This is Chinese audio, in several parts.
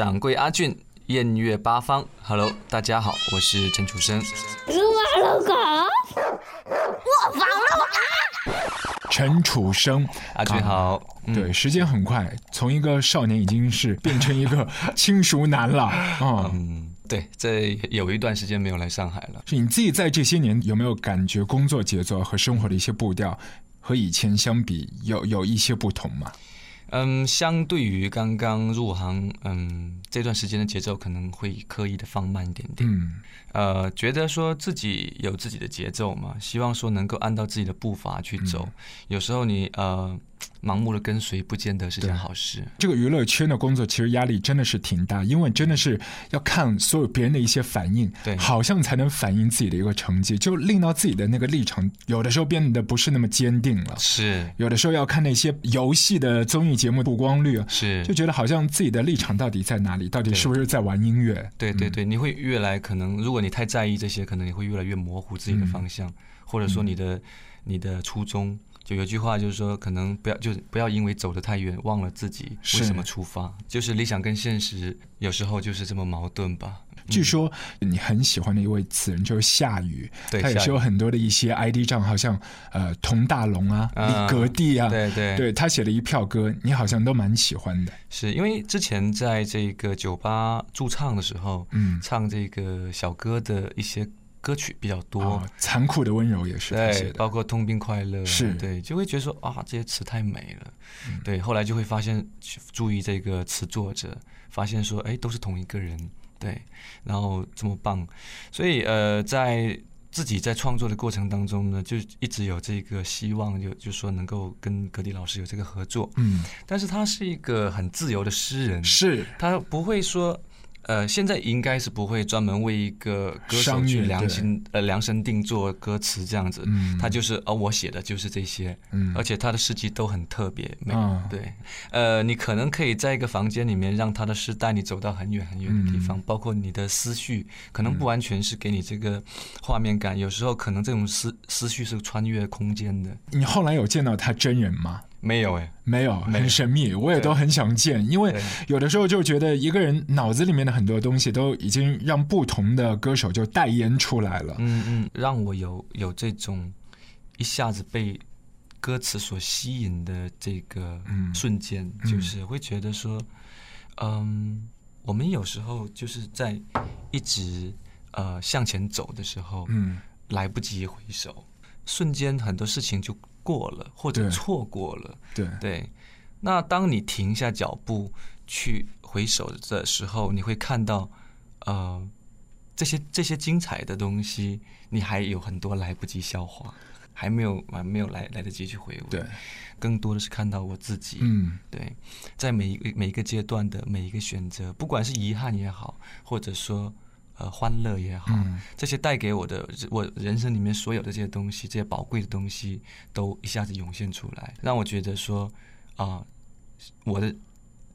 掌柜阿俊，艳月八方，Hello，大家好，我是陈楚生。我放了狗，我放了陈楚生，阿俊好。嗯对，时间很快，从一个少年已经是变成一个 轻熟男了啊。嗯，对，这有一段时间没有来上海了。是你自己在这些年有没有感觉工作节奏和生活的一些步调和以前相比有有一些不同吗？嗯，相对于刚刚入行，嗯，这段时间的节奏可能会刻意的放慢一点点。嗯呃，觉得说自己有自己的节奏嘛，希望说能够按照自己的步伐去走。有时候你呃盲目的跟随，不见得是件好事。这个娱乐圈的工作其实压力真的是挺大，因为真的是要看所有别人的一些反应，对好像才能反映自己的一个成绩，就令到自己的那个立场有的时候变得不是那么坚定了。是有的时候要看那些游戏的综艺节目曝光率，是就，觉得好像自己的立场到底在哪里？到底是不是在玩音乐？对对对，你会越来可能，如果你太在意这些，可能你会越来越模糊自己的方向，或者说你的你的初衷。就有句话就是说，可能不要就是不要因为走得太远，忘了自己为什么出发。就是理想跟现实有时候就是这么矛盾吧。据说你很喜欢的一位词人就是夏雨，他也是有很多的一些 ID 账号，像呃佟大龙啊、啊李格弟啊，对对对他写了一票歌，你好像都蛮喜欢的。是因为之前在这个酒吧驻唱的时候，嗯唱这个小哥的一些歌曲比较多，哦，残酷的温柔也是对，包括痛并快乐，是。对，就会觉得说啊，这些词太美了，嗯。对，后来就会发现，注意这个词作者，发现说，哎，都是同一个人，对，然后这么棒，所以呃，在自己在创作的过程当中呢，就一直有这个希望，就就说能够跟格迪老师有这个合作，嗯，但是他是一个很自由的诗人，是。他不会说，呃，现在应该是不会专门为一个歌手去量对。身呃量身定做歌词这样子，嗯。他就是呃，我写的就是这些，嗯。而且他的诗集都很特别美，啊。对，呃，你可能可以在一个房间里面让他的诗带你走到很远很远的地嗯。方，包括你的思绪，可能不完全是给你这个画面感，有时候可能这种思思绪是穿越空间的，你后来有见到他真人吗？没有哎，没有，没。有很神秘，我也都很想见，因为有的时候就觉得一个人脑子里面的很多东西都已经让不同的歌手就代言出来了。嗯嗯，让我有有这种一下子被歌词所吸引的这个嗯。瞬间，就是会觉得说，嗯，我们有时候就是在一直呃向前走的时候，嗯，来不及回首，瞬间很多事情就过了，或者错过了。对，对，那当你停下脚步去回首的时候，你会看到，呃，这些这些精彩的东西，你还有很多来不及消化，还没有还没有来来得及去回味。对，更多的是看到我自己。嗯对，在每一个每一个阶段的每一个选择，不管是遗憾也好，或者说呃欢乐也好，嗯这些带给我的我人生里面所有的这些东西，这些宝贵的东西，都一下子涌现出来，让我觉得说啊、我的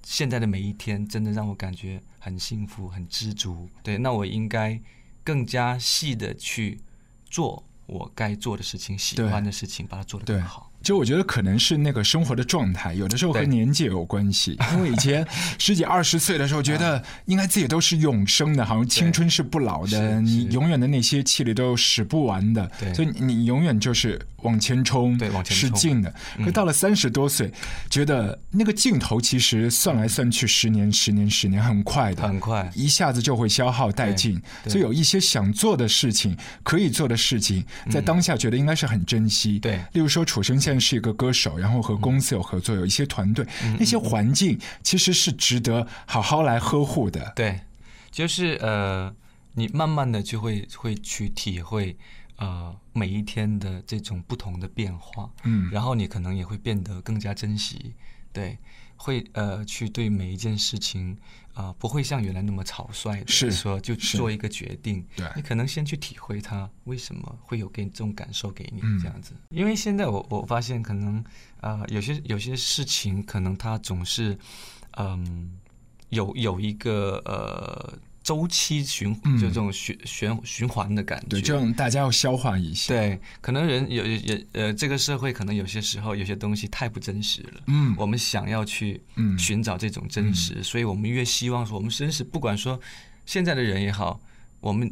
现在的每一天，真的让我感觉很幸福、很知足。对，那我应该更加细的去做我该做的事情，喜欢的事情，把它做得更好。就我觉得可能是那个生活的状态，有的时候和年纪有关系。因为以前十几二十岁的时候，觉得应该自己都是永生的，好像青春是不老的，你永远的那些气力都使不完的，对。所以你你永远就是往前冲，对往前冲。使劲的。可到了三十多岁，觉得那个镜头其实算来算去，十年、十年、十年，很快的，很快。一下子就会消耗殆尽。对所以有一些想做的事情、可以做的事情，在当下觉得应该是很珍惜。对。例如说，楚生现在是一个歌手，然后和公司有合作，有一些团队，那些环境其实是值得好好来呵护的。对，就是呃，你慢慢的就会会去体会呃每一天的这种不同的变化，嗯然后你可能也会变得更加珍惜，对，会呃去对每一件事情啊、呃不会像原来那么草率的是说就做一个决定，对。你可能先去体会它为什么会有给你这种感受给你嗯。这样子，因为现在我我发现可能啊、呃有些有些事情可能它总是嗯有有一个呃周期循，嗯就这种循循循环的感觉。对，这样大家要消化一下。对，可能人有也呃，这个社会可能有些时候有些东西太不真实了。嗯我们想要去嗯寻找这种真实，所以我们越希望说，我们真实，不管说现在的人也好，我们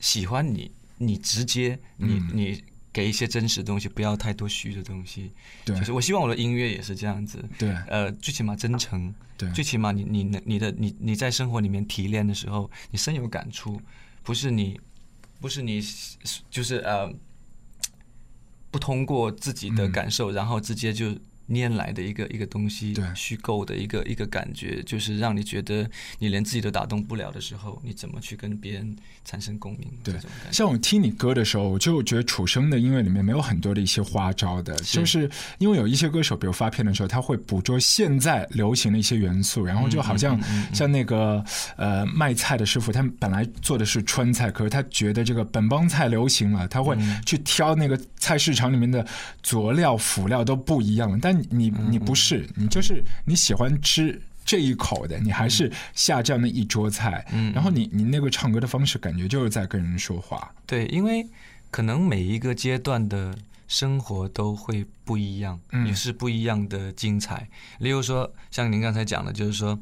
喜欢你，你直接，你嗯你给一些真实的东西，不要太多虚的东西。对。就是我希望我的音乐也是这样子。对。呃，最起码真诚，对。最起码你你能你的你你在生活里面提炼的时候，你深有感触，不是你不是你就是呃不通过自己的嗯。感受，然后直接就拈来的一个一个东西对，虚构的一个一个感觉，就是让你觉得你连自己都打动不了的时候，你怎么去跟别人产生共鸣？对。像我听你歌的时候，我就觉得楚生的音乐里面没有很多的一些花招的，是。就是因为有一些歌手，比如发片的时候，他会捕捉现在流行的一些元素，然后就好像嗯嗯嗯嗯。像那个呃卖菜的师傅，他们本来做的是川菜，可是他觉得这个本帮菜流行了，他会嗯。去挑那个菜市场里面的佐料辅料都不一样了，但你嗯你不是，你就是你喜欢吃。这一口的，你还是下这样的一桌菜，嗯然后你你那个唱歌的方式，感觉就是在跟人说话，对，因为可能每一个阶段的生活都会不一样，嗯也是不一样的精彩。例如说，像您刚才讲的，就是说，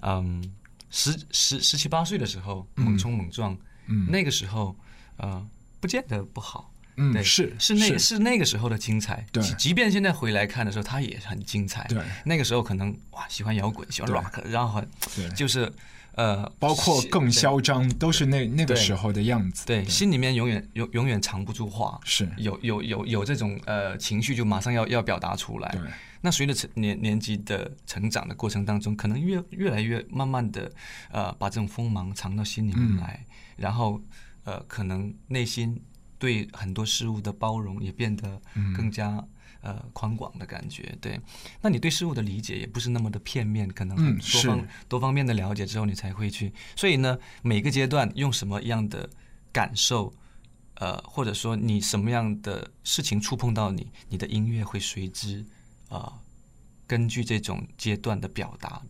嗯，十十十七八岁的时候猛冲猛撞，嗯那个时候，呃，不见得不好。对，嗯是是那个是。那个时候的精彩。对。即即便现在回来看的时候，它也很精彩。对。那个时候可能哇喜欢摇滚，喜欢 rock，然后很对。就是呃，包括更嚣张，都是那那个时候的样子。对，心里面永远永永远藏不住话，是。有有有有这种呃情绪，就马上要要表达出来。对。那随着成年年纪的成长的过程当中，可能越越来越慢慢的呃把这种锋芒藏到心里面嗯。来，然后呃可能内心对很多事物的包容也变得嗯更加。呃，宽广的感觉，对。那你对事物的理解也不是那么的片面，可能很嗯多方、是多方面的了解之后，你才会去。所以呢，每个阶段用什么样的感受，呃，或者说你什么样的事情触碰到你，你的音乐会随之啊、呃根据这种阶段的表达，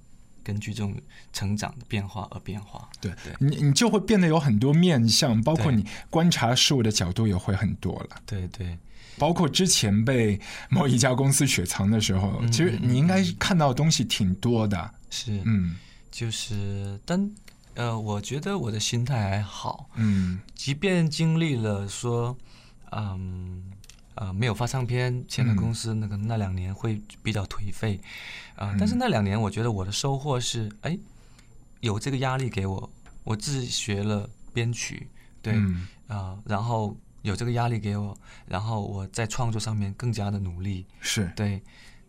根据这种成长的变化而变化。对对你你就会变得有很多面相，包括你观察事物的角度也会很多了。对对包括之前被某一家公司雪藏的时候，嗯其实你应该看到的东西挺多的。是，嗯就是，但呃，我觉得我的心态还好，嗯即便经历了说，嗯呃没有发唱片，签了公司，那个那两年会比较颓废，啊、但是那两年我觉得我的收获是，哎，有这个压力给我，我自学了编曲，对，啊、嗯然后有这个压力给我，然后我在创作上面更加的努力，是对，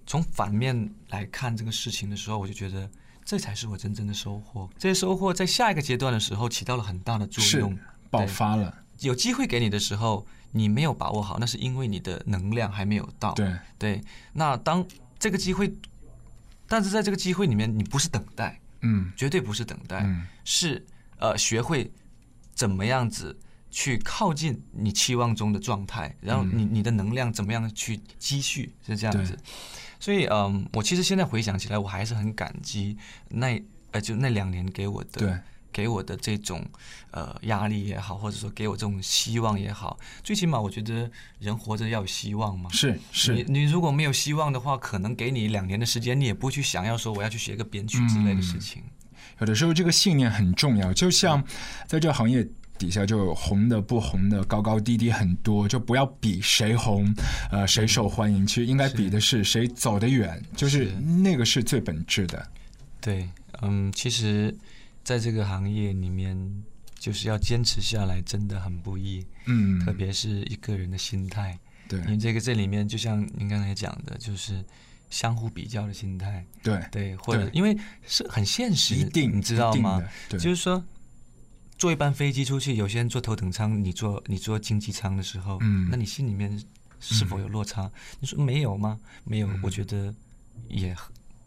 从反面来看这个事情的时候，我就觉得这才是我真正的收获。这些收获在下一个阶段的时候起到了很大的作是用。爆发了。有机会给你的时候，你没有把握好，那是因为你的能量还没有到。对。对，那当这个机会，但是在这个机会里面，你不是等待，嗯。绝对不是等待，嗯。是呃学会怎么样子去靠近你期望中的状态，然后你你的能量怎么样去积蓄，是这样子。所以嗯，我其实现在回想起来，我还是很感激那呃就那两年给我的对给我的这种呃压力也好，或者说给我这种希望也好，最起码我觉得人活着要有希望嘛。是是你如果没有希望的话，可能给你两年的时间，你也不去想要说我要去学个编曲之类的事情。有的时候这个信念很重要，就像在这个行业底下，就有红的不红的，高高低低很多，就不要比谁红，呃，谁受欢迎。其实应该比的是谁走得远，就是是那个是最本质的。对，嗯，其实在这个行业里面，就是要坚持下来，真的很不易，嗯，特别是一个人的心态。对因为这个这里面，就像您刚才讲的，就是相互比较的心态。对，对，或者因为是很现实，一定你知道吗？对就是说，坐一班飞机出去，有些人坐头等舱，你坐你坐经济舱的时候，嗯那你心里面是否有落差？你说没有吗？没有，我觉得也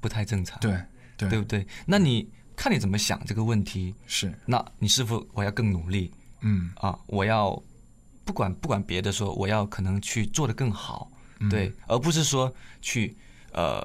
不太正常，对对对不对？那你看你怎么想这个问题？是，那你是否我要更努力嗯啊？我要不管不管别的说，我要可能去做的更好，嗯对，而不是说去呃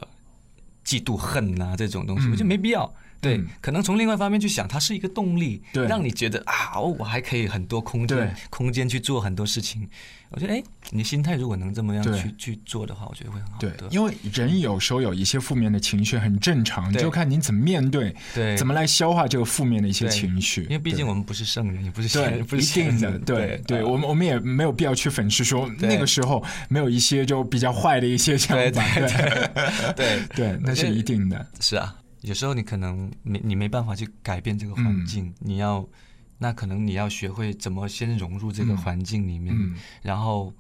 嫉妒恨啊这种东西，嗯我觉得没必要。对，嗯。可能从另外一方面去想，它是一个动力，对。让你觉得啊，哦，我还可以很多空对。间，空间去做很多事情。我觉得，哎，你心态如果能这么样去去做的话，我觉得会很好对。，因为人有时候有一些负面的情绪很正常，对。就看你怎么面对，对。怎么来消化这个负面的一些情绪。因为毕竟我们不是圣人，也不是仙对人，不是一定的，对对，啊。我们我们也没有必要去粉饰说那个时候没有一些就比较坏的一些想法，对对对，对，那是一定的。是啊，有时候你可能没你没办法去改变这个环嗯。境，你要那可能你要学会怎么先融入这个环境里面，嗯。然后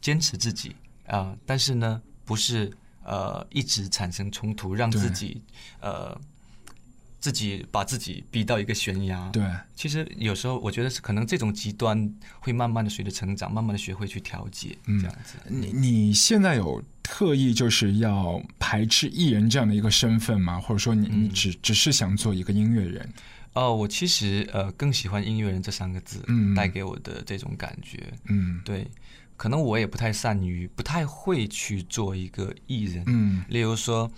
坚持自己啊、但是呢，不是呃一直产生冲突，让自己呃自己把自己逼到一个悬崖。对，其实有时候我觉得是可能这种极端会慢慢的随着成长，慢慢的学会去调节，嗯。这样子。你你现在有特意就是要排斥艺人这样的一个身份吗？或者说你嗯你只只是想做一个音乐人？哦，我其实呃更喜欢音乐人这三个字，嗯带给我的这种感觉。嗯对，可能我也不太善于，不太会去做一个艺人。嗯例如说，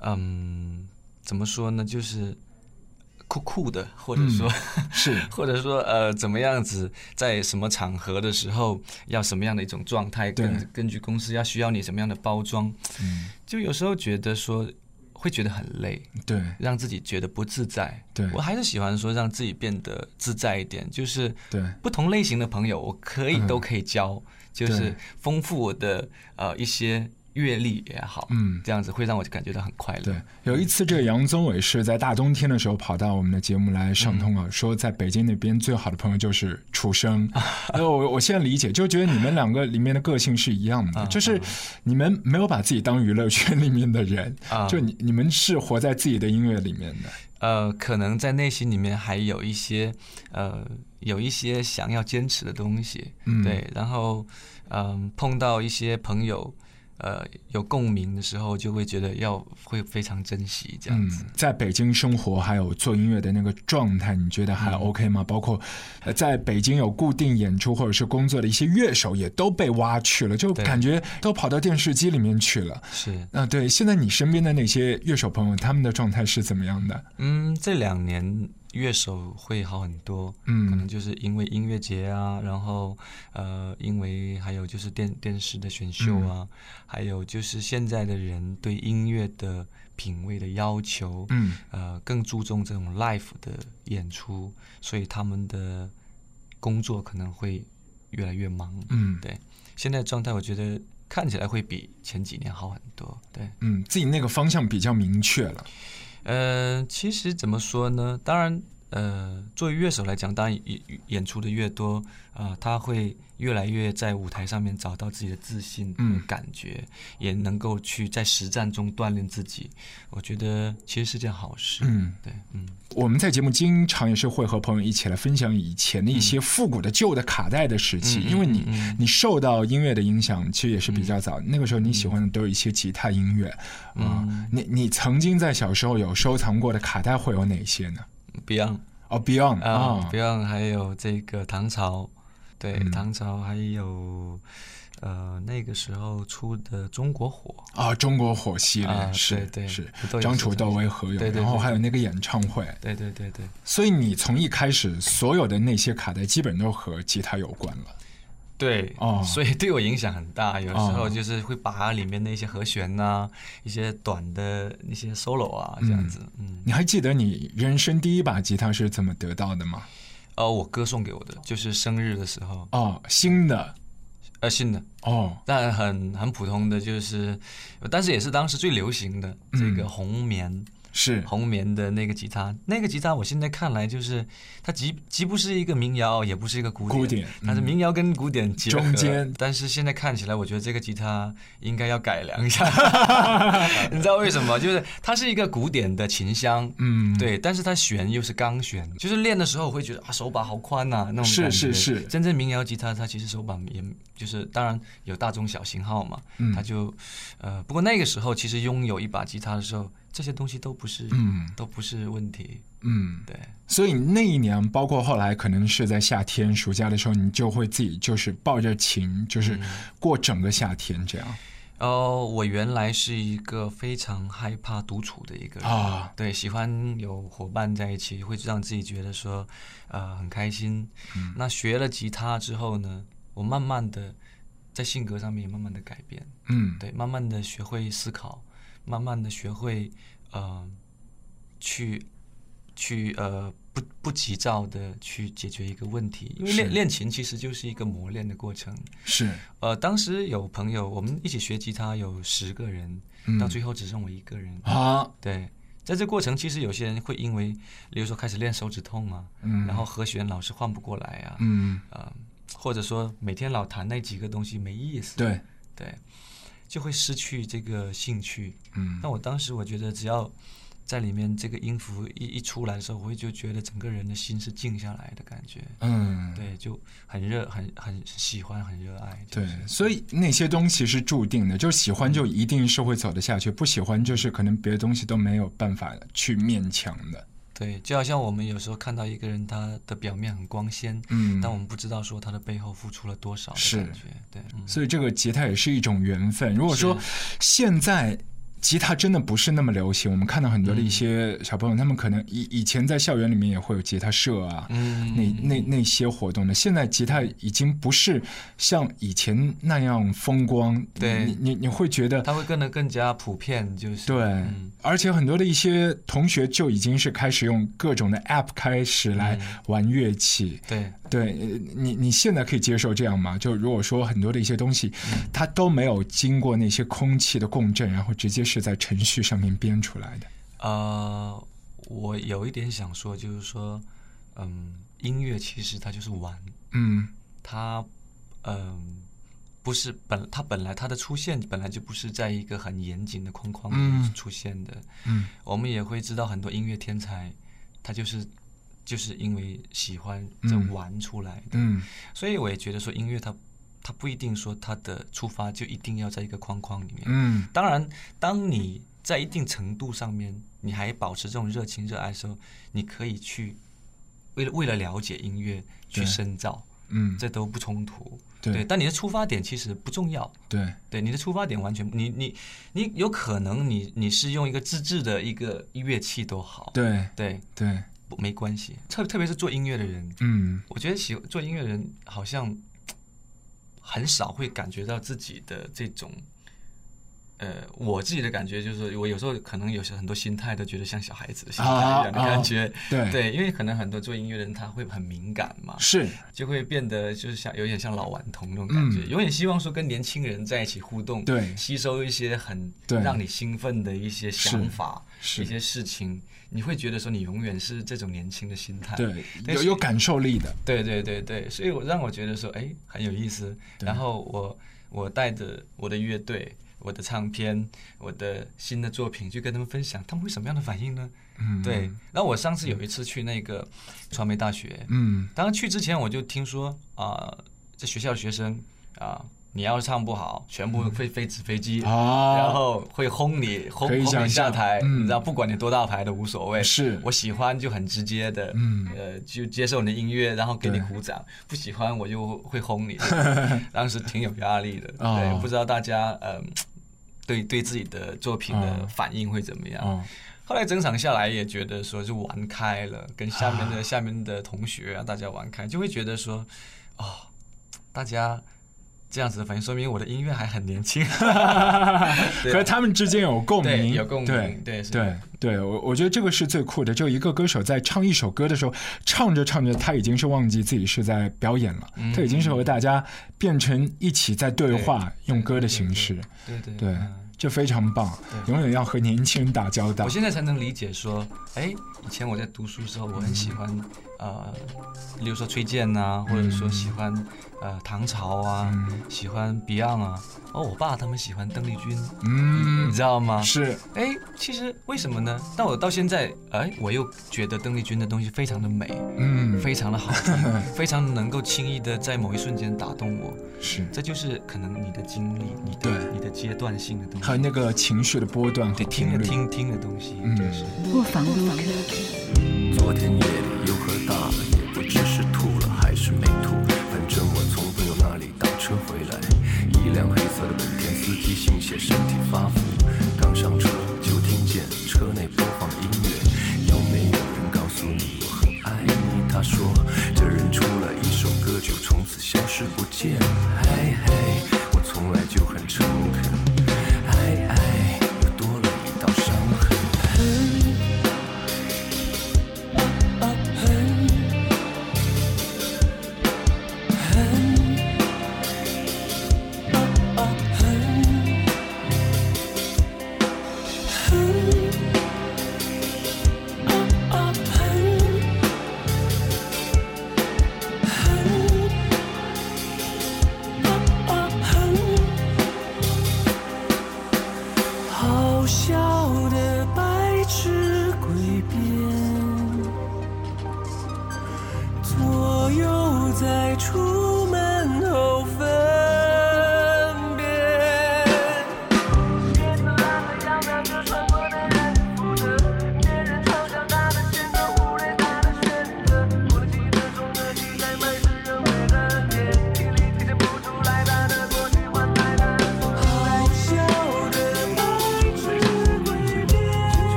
嗯，怎么说呢，就是酷酷的，或者说，是。或者说呃，怎么样子，在什么场合的时候要什么样的一种状态，对。根根据公司要需要你什么样的包装，嗯。就有时候觉得说会觉得很累。对。让自己觉得不自在，对。我还是喜欢说让自己变得自在一点，就是对。不同类型的朋友，我可以嗯。都可以交，就是丰富我的呃一些阅历也好，嗯这样子会让我感觉到很快乐。对，有一次这个杨宗纬是在大冬天的时候跑到我们的节目来上通啊，说在北京那边最好的朋友就是楚生。呃，我我现在理解，就觉得你们两个里面的个性是一样的，啊就是你们没有把自己当娱乐圈里面的人，啊就你你们是活在自己的音乐里面的。呃，可能在内心里面还有一些呃有一些想要坚持的东西，嗯对，然后嗯、碰到一些朋友。呃，有共鸣的时候，就会觉得要会非常珍惜这样嗯子。，在北京生活还有做音乐的那个状态，你觉得嗯还 OK 吗？包括呃，在北京有固定演出或者是工作的一些乐手也都被挖去了，就感觉都跑到电视机里面去了。是，啊，对，现在你身边的那些乐手朋友，他们的状态是怎么样的？嗯，这两年乐手会好很多，嗯可能就是因为音乐节啊，然后呃，因为还有就是电电视的选秀啊，嗯还有就是现在的人对音乐的品味的要求，嗯呃，更注重这种 live 的演出，所以他们的工作可能会越来越忙。嗯对，现在状态我觉得看起来会比前几年好很多。对。嗯，自己那个方向比较明确了。嗯，其实怎么说呢？当然，呃，作为乐手来讲，当然演演出的越多，啊、他会越来越在舞台上面找到自己的自信嗯感觉，也能够去在实战中锻炼自己。我觉得其实是件好事。嗯，对，嗯，我们在节目经常也是会和朋友一起来分享以前的一些复古的旧的卡带的时期，嗯因为你、你受到音乐的影响，其实也是比较早。那个时候你喜欢的都有一些吉他音乐啊、嗯你你曾经在小时候有收藏过的卡带会有哪些呢？Beyond 哦，Beyond 啊、啊 b e y o n d 还有这个唐朝，对，嗯。唐朝还有呃那个时候出的中国火。啊，中国火系列、啊是对对是。张楚窦唯何勇，对对对然后还有那个演唱会，对对对对。所以你从一开始所有的那些卡带基本都和吉他有关了。对，哦所以对我影响很大。有时候哦就是会把里面的一些和弦呐、一些短的一些 solo 啊，这样子。嗯，你还记得你人生第一把吉他是怎么得到的吗？哦，我哥送给我的，就是生日的时候，哦，新的呃，新的，哦，但很很普通的，就是，但是也是当时最流行的这嗯个红棉。是。红棉的那个吉他，那个吉他我现在看来就是它既既不是一个民谣，也不是一个古典，古典它是嗯民谣跟古典结合。中间。但是现在看起来，我觉得这个吉他应该要改良一下。你知道为什么？就是它是一个古典的琴箱，嗯，对，但是它弦又是钢弦，就是练的时候我会觉得啊手把好宽呐、那种是感觉。是是真正民谣吉他它其实手把也就是当然有大中小型号嘛，嗯。它就呃不过那个时候其实拥有一把吉他的时候，这些东西都不是嗯。都不是问题，嗯，对。所以那一年，包括后来可能是在夏天、暑假的时候，你就会自己就是抱着琴，就是过整个夏天这样。哦，我原来是一个非常害怕独处的一个人。啊。对，喜欢有伙伴在一起，会让自己觉得说，呃，很开心。嗯。那学了吉他之后呢，我慢慢的在性格上面也慢慢的改变，嗯，对，慢慢的学会思考，慢慢的学会呃，去去呃不不急躁的去解决一个问题，因为练练琴其实就是一个磨练的过程。是，呃，当时有朋友，我们一起学吉他有十个人，嗯。到最后只剩我一个人。啊，对，在这过程，其实有些人会因为，比如说开始练手指痛啊，嗯，然后和弦老是换不过来啊，嗯，呃，或者说每天老弹那几个东西没意思，对，对，就会失去这个兴趣。嗯但我当时我觉得，只要在里面这个音符一一出来的时候，我会就觉得整个人的心是静下来的感觉，嗯，对，就很热，很很喜欢，很热爱。就对，所以那些东西是注定的，就喜欢就一定是会走得下去，不喜欢就是可能别的东西都没有办法去勉强的。对，就好像我们有时候看到一个人，他的表面很光鲜，嗯，但我们不知道说他的背后付出了多少的感觉。对，嗯，所以这个吉他也是一种缘分。如果说现在吉他真的不是那么流行，我们看到很多的嗯一些小朋友，他们可能以以前在校园里面也会有吉他社啊。嗯，那那那些活动的，现在吉他已经不是像以前那样风光。对你你你会觉得它会变得更加普遍，就是对，嗯而且很多的一些同学就已经是开始用各种的 App 开始来玩乐器。对，对呃你，你现在可以接受这样吗？就如果说很多的一些东西，它都没有经过那些空气的共振，然后直接是在程序上面编出来的。呃，我有一点想说，就是说，嗯，音乐其实它就是玩，嗯。它，嗯。不是本它本来它的出现本来就不是在一个很严谨的框框里出现的，嗯。我们也会知道很多音乐天才，他就是就是因为喜欢这嗯。玩出来的，嗯。所以我也觉得说音乐它它不一定说它的出发就一定要在一个框框里面。嗯。当然，当你在一定程度上面你还保持这种热情热爱的时候，你可以去为了为了了解音乐去深造，嗯，这都不冲突。对。但你的出发点其实不重要。对。对你的出发点完全，你你你有可能你你是用一个自制的一个乐器都好，对。对，对，不没关系。特特别是做音乐的人，嗯。我觉得喜做音乐的人好像很少会感觉到自己的这种，呃，我自己的感觉就是，我有时候可能有些很多心态都觉得像小孩子的心态一样的啊感觉。对对，因为可能很多做音乐的人他会很敏感嘛，是就会变得就是像有点像老顽童那种感觉，嗯永远希望说跟年轻人在一起互动，对吸收一些很让你兴奋的一些想法、是一些事情，你会觉得说你永远是这种年轻的心态。对有有感受力的。对对对对，所以我让我觉得说，哎，很有意思。然后我我带着我的乐队、我的唱片、我的新的作品去跟他们分享，他们会什么样的反应呢？嗯，对。然后我上次有一次去那个传媒大学，嗯当然去之前我就听说啊、这学校的学生啊、你要唱不好，全部会飞纸飞机。啊，然后会轰你，轰轰你下台，嗯你知道，不管你多大牌都无所谓。是我喜欢就很直接的，嗯呃，就接受你的音乐，然后给你鼓掌；不喜欢我就会轰你。当时挺有压力的，哦对，不知道大家呃，对对自己的作品的哦反应会怎么样。哦，后来整场下来也觉得说就玩开了，跟下面啊。的、下面的同学啊，大家玩开，就会觉得说，哦，大家这样子的反应，说明我的音乐还很年轻。对和他们之间有共对，鸣，有共鸣，对对是对对，我我觉得这个是最酷的。就一个歌手在唱一首歌的时候，唱着唱着，他已经是忘记自己是在表演了，嗯他已经是和大家变成一起在对话，用歌的形式，对对对嗯这非常棒。永远要和年轻人打交道我。现在才能理解说，哎，以前我在读书的时候，我很喜欢，呃，例如说崔健呐、或者说喜欢呃唐朝啊，嗯喜欢 Beyond 啊，哦，我爸他们喜欢邓丽君，嗯你，知道吗？是哎，其实为什么呢？但我到现在，哎，我又觉得邓丽君的东西非常的美，嗯非常的好听，非常能够轻易的在某一瞬间打动我。是这就是可能你的经历，你的对你的阶段性的东西，还有那个情绪的波段和对听频率。的听听的东西，嗯就是。不妨录歌。昨天夜里又喝大了，也不知是吐了还是没吐，反正我从朋友那里打车回来，一辆黑色的本田，司机姓谢，他嘿嘿，我从来就很诚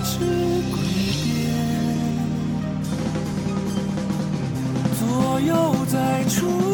白痴诡辩，左右在出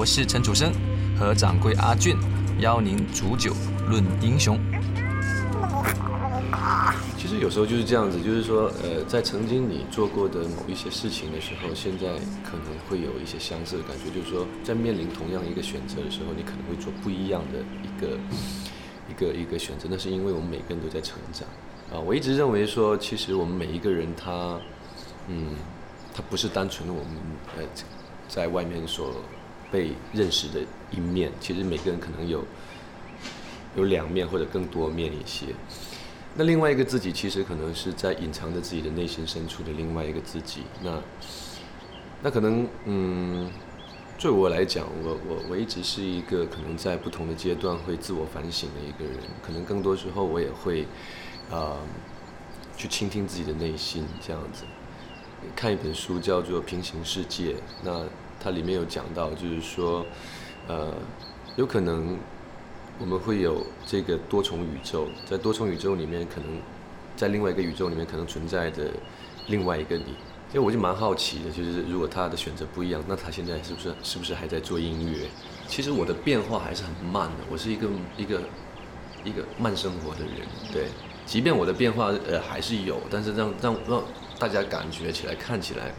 我是陈楚生，和掌柜阿俊邀您煮酒论英雄。其实有时候就是这样子，就是说，呃，在曾经你做过的某一些事情的时候，现在可能会有一些相似的感觉，就是说，在面临同样一个选择的时候，你可能会做不一样的一个一个一个选择。那是因为我们每个人都在成长啊。我一直认为说，其实我们每一个人他，嗯，他不是单纯的我们呃在外面所被认识的一面，其实每个人可能有有两面或者更多面一些。那另外一个自己，其实可能是在隐藏着自己的内心深处的另外一个自己。那那可能，嗯，对我来讲，我我我一直是一个可能在不同的阶段会自我反省的一个人。可能更多时候，我也会，呃，去倾听自己的内心，这样子。看一本书叫做《平行世界》，那它里面有讲到，就是说，呃，有可能我们会有这个多重宇宙，在多重宇宙里面，可能在另外一个宇宙里面可能存在着另外一个你。所以我就蛮好奇的，就是如果他的选择不一样，那他现在是不是是不是还在做音乐？其实我的变化还是很慢的，我是一个一个一个慢生活的人，对。即便我的变化呃还是有，但是让让让大家感觉起来、看起来，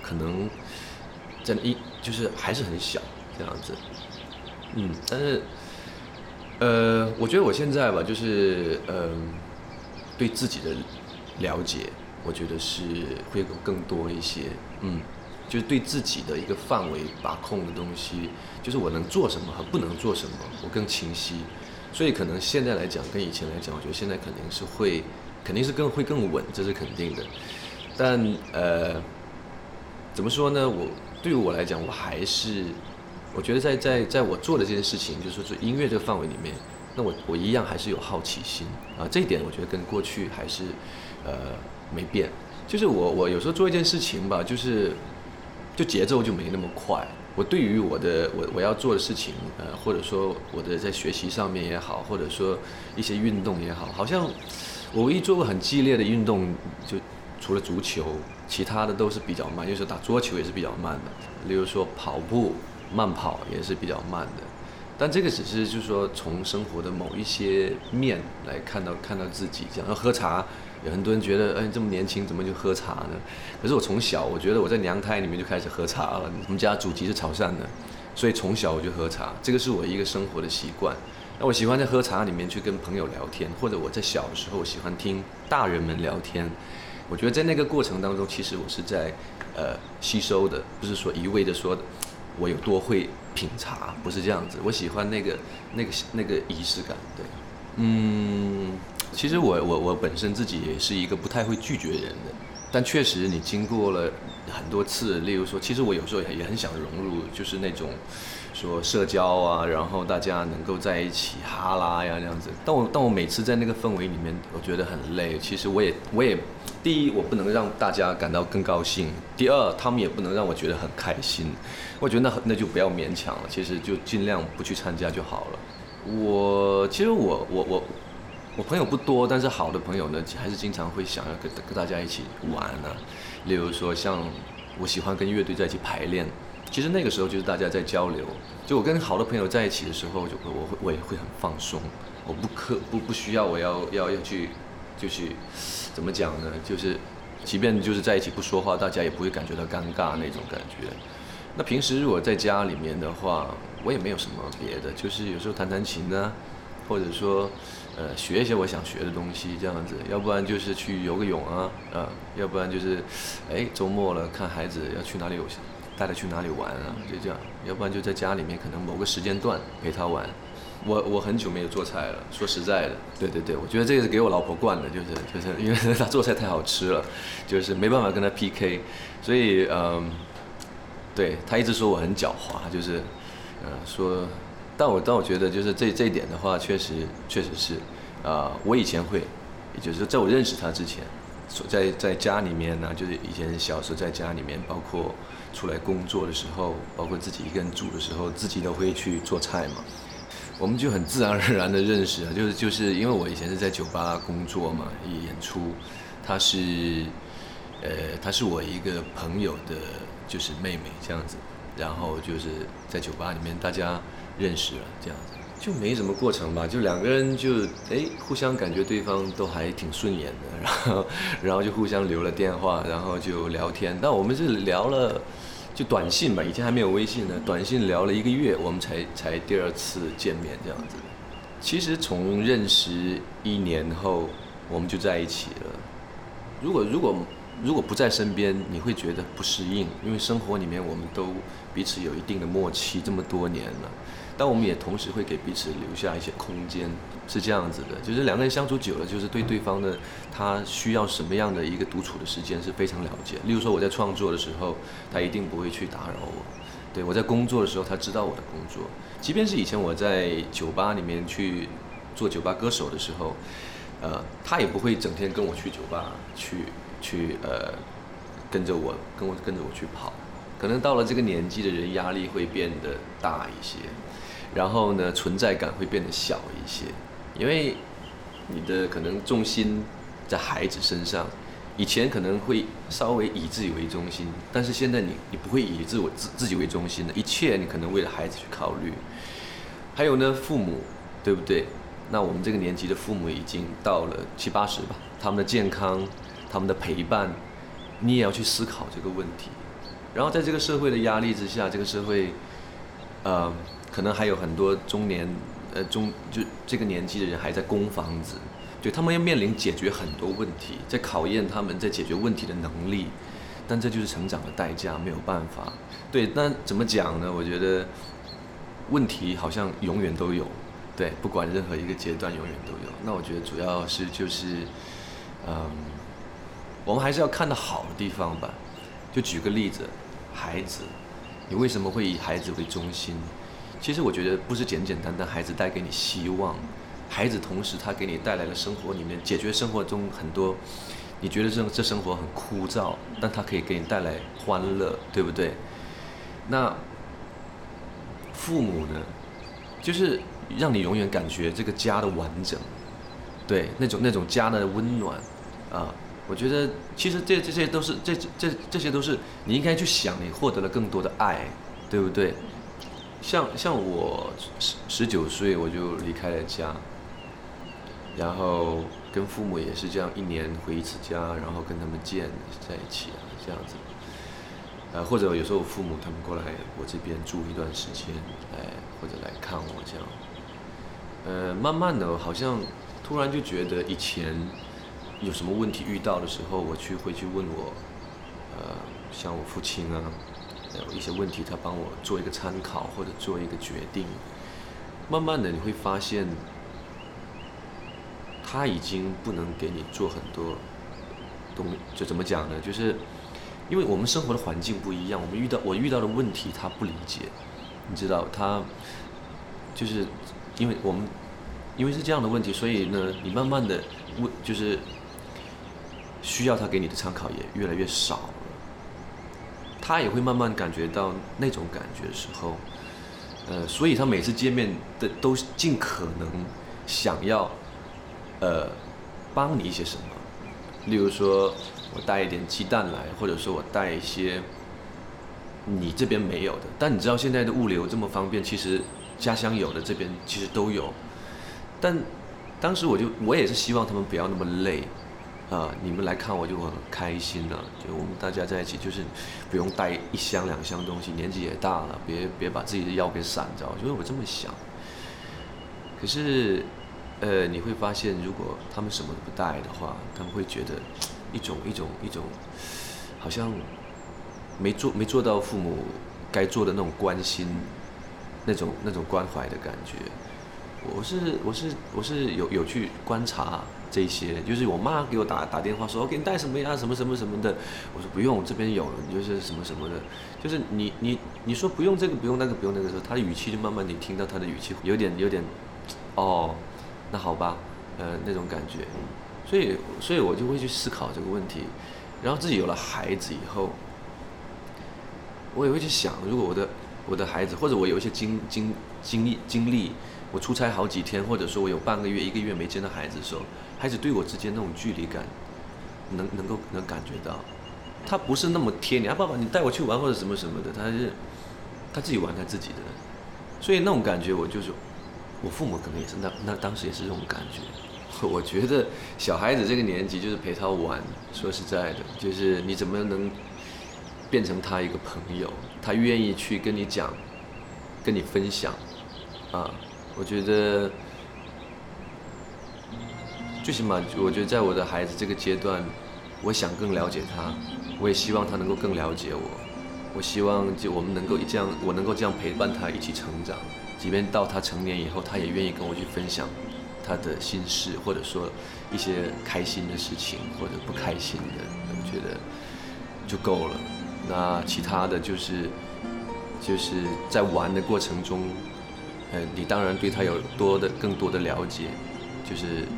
可能真的一就是还是很小这样子，嗯，但是呃，我觉得我现在吧，就是呃，对自己的了解，我觉得是会更多一些，嗯，就是对自己的一个范围把控的东西，就是我能做什么和不能做什么，我更清晰。所以可能现在来讲，跟以前来讲，我觉得现在肯定是会，肯定是更会更稳，这是肯定的。但呃，怎么说呢？我对于我来讲，我还是我觉得在在在我做的这件事情，就是说音乐这个范围里面，那我我一样还是有好奇心啊。这一点我觉得跟过去还是呃没变。就是我我有时候做一件事情吧，就是就节奏就没那么快。我对于我的我我要做的事情，呃，或者说我的在学习上面也好，或者说一些运动也好，好像我唯一做过很激烈的运动，就除了足球，其他的都是比较慢，就是打桌球也是比较慢的，例如说跑步慢跑也是比较慢的。但这个只是就是说从生活的某一些面来看到看到自己这样，喝茶有很多人觉得，哎，这么年轻怎么就喝茶呢？可是我从小，我觉得我在娘胎里面就开始喝茶了。我们家祖籍是潮汕的，所以从小我就喝茶，这个是我一个生活的习惯。那我喜欢在喝茶里面去跟朋友聊天，或者我在小时候喜欢听大人们聊天。我觉得在那个过程当中，其实我是在呃吸收的，不是说一味的说我有多会品茶，不是这样子。我喜欢那个那个那个仪式感，对，嗯。其实我我我本身自己也是一个不太会拒绝人的，但确实你经过了很多次，例如说，其实我有时候也很想融入，就是那种说社交啊，然后大家能够在一起哈拉呀这样子。但我但我每次在那个氛围里面，我觉得很累。其实我也我也，第一我不能让大家感到更高兴，第二他们也不能让我觉得很开心。我觉得那那就不要勉强了，其实就尽量不去参加就好了。我其实我我我。我朋友不多，但是好的朋友呢，还是经常会想要跟跟大家一起玩呢。例如说，像我喜欢跟乐队在一起排练，其实那个时候就是大家在交流。就我跟好的朋友在一起的时候，就我会我也会很放松，我不刻不不需要我要要要去，就是怎么讲呢？就是即便就是在一起不说话，大家也不会感觉到尴尬那种感觉。那平时如果在家里面的话，我也没有什么别的，就是有时候弹弹琴啊，或者说。呃，学一些我想学的东西，这样子，要不然就是去游个泳啊，啊，要不然就是，哎，周末了看孩子要去哪里游，带他去哪里玩啊，就这样，要不然就在家里面，可能某个时间段陪他玩。我我很久没有做菜了，说实在的，对对对，我觉得这个是给我老婆惯的，就是 就是因为她做菜太好吃了，就是没办法跟她 PK，所以嗯，对她一直说我很狡猾，就是，呃，说。但我但我觉得就是这这一点的话，确实确实是，啊，我以前会，也就是在我认识他之前，在在家里面呢，就是以前小时候在家里面，包括出来工作的时候，包括自己一个人住的时候，自己都会去做菜嘛。我们就很自然而然的认识啊，就是就是因为我以前是在酒吧工作嘛，演出，她是，呃，她是我一个朋友的，就是妹妹这样子，然后就是在酒吧里面大家。认识了，这样子就没什么过程吧，就两个人就哎互相感觉对方都还挺顺眼的，然后然后就互相留了电话，然后就聊天。但我们是聊了就短信吧，以前还没有微信呢，短信聊了一个月，我们才才第二次见面这样子。其实从认识一年后，我们就在一起了。如果如果如果不在身边，你会觉得不适应，因为生活里面我们都彼此有一定的默契，这么多年了。但我们也同时会给彼此留下一些空间，是这样子的，就是两个人相处久了，就是对对方的他需要什么样的一个独处的时间是非常了解。例如说我在创作的时候，他一定不会去打扰我；对我在工作的时候，他知道我的工作。即便是以前我在酒吧里面去做酒吧歌手的时候，呃，他也不会整天跟我去酒吧去去呃跟着我跟我跟着我去跑。可能到了这个年纪的人，压力会变得大一些。然后呢，存在感会变得小一些，因为你的可能重心在孩子身上，以前可能会稍微以自己为中心，但是现在你你不会以自我自自己为中心的，一切你可能为了孩子去考虑。还有呢，父母，对不对？那我们这个年纪的父母已经到了七八十吧，他们的健康，他们的陪伴，你也要去思考这个问题。然后在这个社会的压力之下，这个社会，呃。可能还有很多中年，呃中就这个年纪的人还在供房子，对他们要面临解决很多问题，在考验他们在解决问题的能力，但这就是成长的代价，没有办法。对，那怎么讲呢？我觉得问题好像永远都有，对，不管任何一个阶段永远都有。那我觉得主要是就是，嗯，我们还是要看到好的地方吧。就举个例子，孩子，你为什么会以孩子为中心？其实我觉得不是简简单单孩子带给你希望，孩子同时他给你带来了生活里面解决生活中很多你觉得这这生活很枯燥，但他可以给你带来欢乐，对不对？那父母呢，就是让你永远感觉这个家的完整，对那种那种家的温暖啊，我觉得其实这这些都是这这这些都是你应该去想，你获得了更多的爱，对不对？像像我十十九岁我就离开了家，然后跟父母也是这样，一年回一次家，然后跟他们见在一起啊，这样子。呃，或者有时候父母他们过来我这边住一段时间，哎或者来看我这样。呃，慢慢的，好像突然就觉得以前有什么问题遇到的时候，我去会去问我，呃，像我父亲啊，有一些问题他帮我做一个参考或者做一个决定。慢慢的你会发现，他已经不能给你做很多东，就怎么讲呢？就是因为我们生活的环境不一样，我们遇到我遇到的问题他不理解，你知道他就是因为我们因为是这样的问题，所以呢，你慢慢的问就是需要他给你的参考也越来越少，他也会慢慢感觉到那种感觉的时候。呃，所以他每次见面的都尽可能想要，呃，帮你一些什么，例如说我带一点鸡蛋来，或者说我带一些你这边没有的。但你知道现在的物流这么方便，其实家乡有的这边其实都有。但当时我就我也是希望他们不要那么累。啊，你们来看我就很开心了，就我们大家在一起，就是不用带一箱两箱东西，年纪也大了，别别把自己的腰给闪着，就是我这么想。可是，呃，你会发现，如果他们什么都不带的话，他们会觉得一种一种一种，好像没做没做到父母该做的那种关心，那种那种关怀的感觉。我是我是我是有有去观察。这些就是我妈给我打打电话说，我给你带什么呀，什么什么什么的。我说不用，这边有，就是什么什么的。就是你你你说不用这个不用那个不用那个时候，他的语气就慢慢你听到他的语气有点有点，哦，那好吧，呃那种感觉。所以所以我就会去思考这个问题。然后自己有了孩子以后，我也会去想，如果我的我的孩子或者我有一些经经经历经历，我出差好几天，或者说我有半个月一个月没见到孩子的时候。孩子对我之间那种距离感，能能够能感觉到，他不是那么贴你啊，爸爸你带我去玩或者什么什么的，他是他自己玩他自己的，所以那种感觉我就是，我父母可能也是那那当时也是这种感觉。我觉得小孩子这个年纪就是陪他玩，说实在的，就是你怎么能变成他一个朋友，他愿意去跟你讲，跟你分享，啊，我觉得。最起码，我觉得在我的孩子这个阶段，我想更了解他，我也希望他能够更了解我。我希望就我们能够这样，我能够这样陪伴他一起成长。即便到他成年以后，他也愿意跟我去分享他的心事，或者说一些开心的事情或者不开心的，我觉得就够了。那其他的就是就是在玩的过程中，呃，你当然对他有多的更多的了解，就是。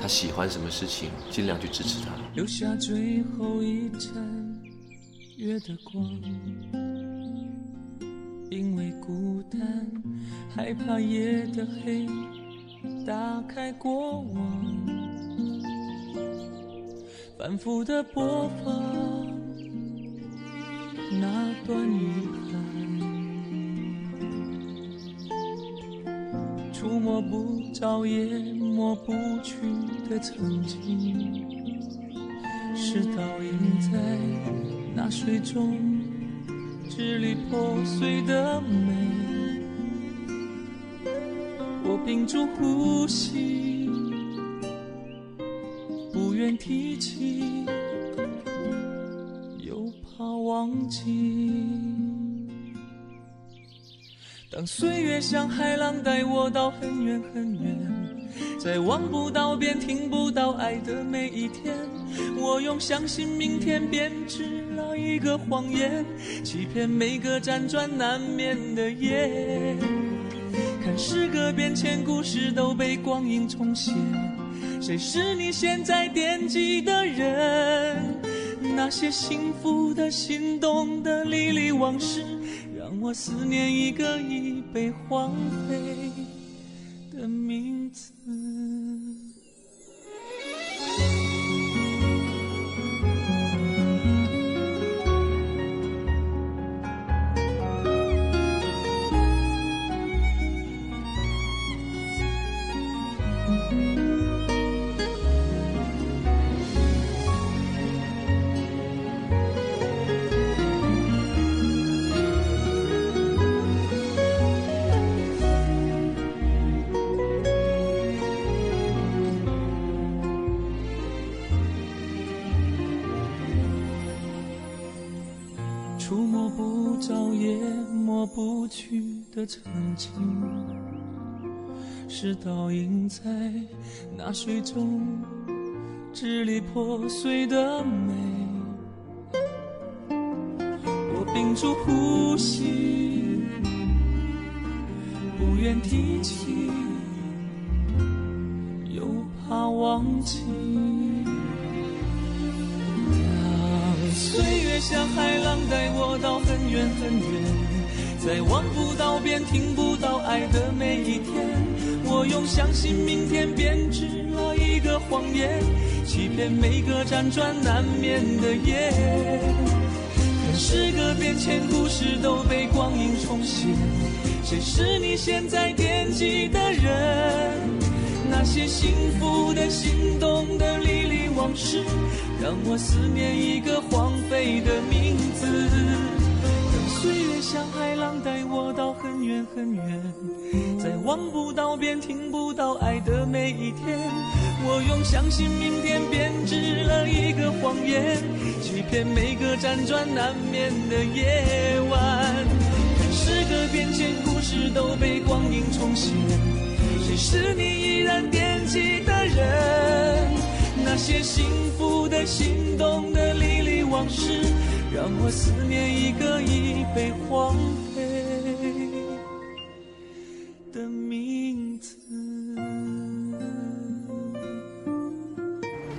他喜欢什么事情，尽量去支持他。留下最后一盏月的光，因为孤单，害怕夜的黑，打开过往，反复的播放那段遗憾，触摸不着也。抹不去的曾经，是倒映在那水中支离破碎的美。我屏住呼吸，不愿提起，又怕忘记。当岁月像海浪带我到很远很远。在望不到边、听不到爱的每一天，我用相信明天编织了一个谎言，欺骗每个辗转难眠的夜。看时隔变迁，故事都被光阴重写，谁是你现在惦记的人？那些幸福的、心动的、历历往事，让我思念一个已被荒废的名字。曾经，是倒映在那水中支离破碎的美。我屏住呼吸，不愿提起，又怕忘记。当岁月像海浪带我到很远很远，在望不到边、听不到爱的每一天，我用相信明天编织了一个谎言，欺骗每个辗转难眠的夜。看时隔变迁，故事都被光阴重现，谁是你现在惦记的人？那些幸福的、心动的历历往事，让我思念一个荒废的名字。像海浪带我到很远很远，在望不到边、听不到爱的每一天，我用相信明天编织了一个谎言，欺骗每个辗转难眠的夜晚。看时隔变迁，故事都被光阴重现。谁是你依然惦记的人？那些幸福的、心动的历历往事，让我思念一个已被荒废的名字。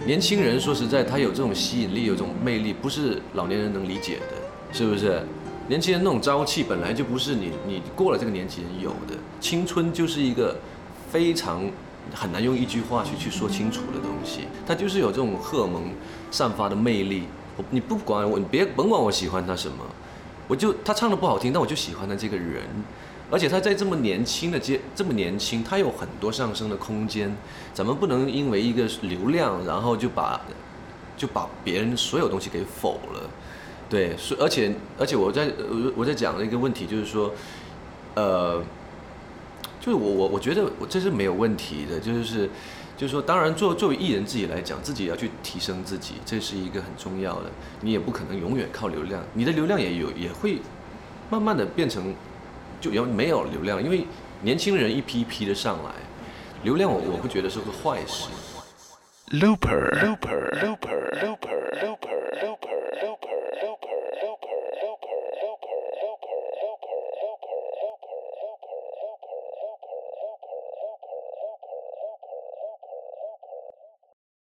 年轻人说实在，他有这种吸引力，有这种魅力，不是老年人能理解的，是不是？年轻人那种朝气本来就不是你你过了这个年纪人有的，青春就是一个非常很难用一句话去去说清楚的东西，它就是有这种荷尔蒙散发的魅力。你不管我，你别甭管我喜欢他什么，我就他唱的不好听，但我就喜欢他这个人。而且他在这么年轻的阶这么年轻，他有很多上升的空间。咱们不能因为一个流量，然后就把就把别人所有东西给否了。对，是而且而且我在我我在讲的一个问题就是说，呃，就是我我我觉得我这是没有问题的，就是就是说，当然作作为艺人自己来讲，自己也要去提升自己，这是一个很重要的。你也不可能永远靠流量，你的流量也有也会慢慢的变成就有没有流量，因为年轻人一批一批的上来，流量我我不觉得是个坏事。Looper, Looper,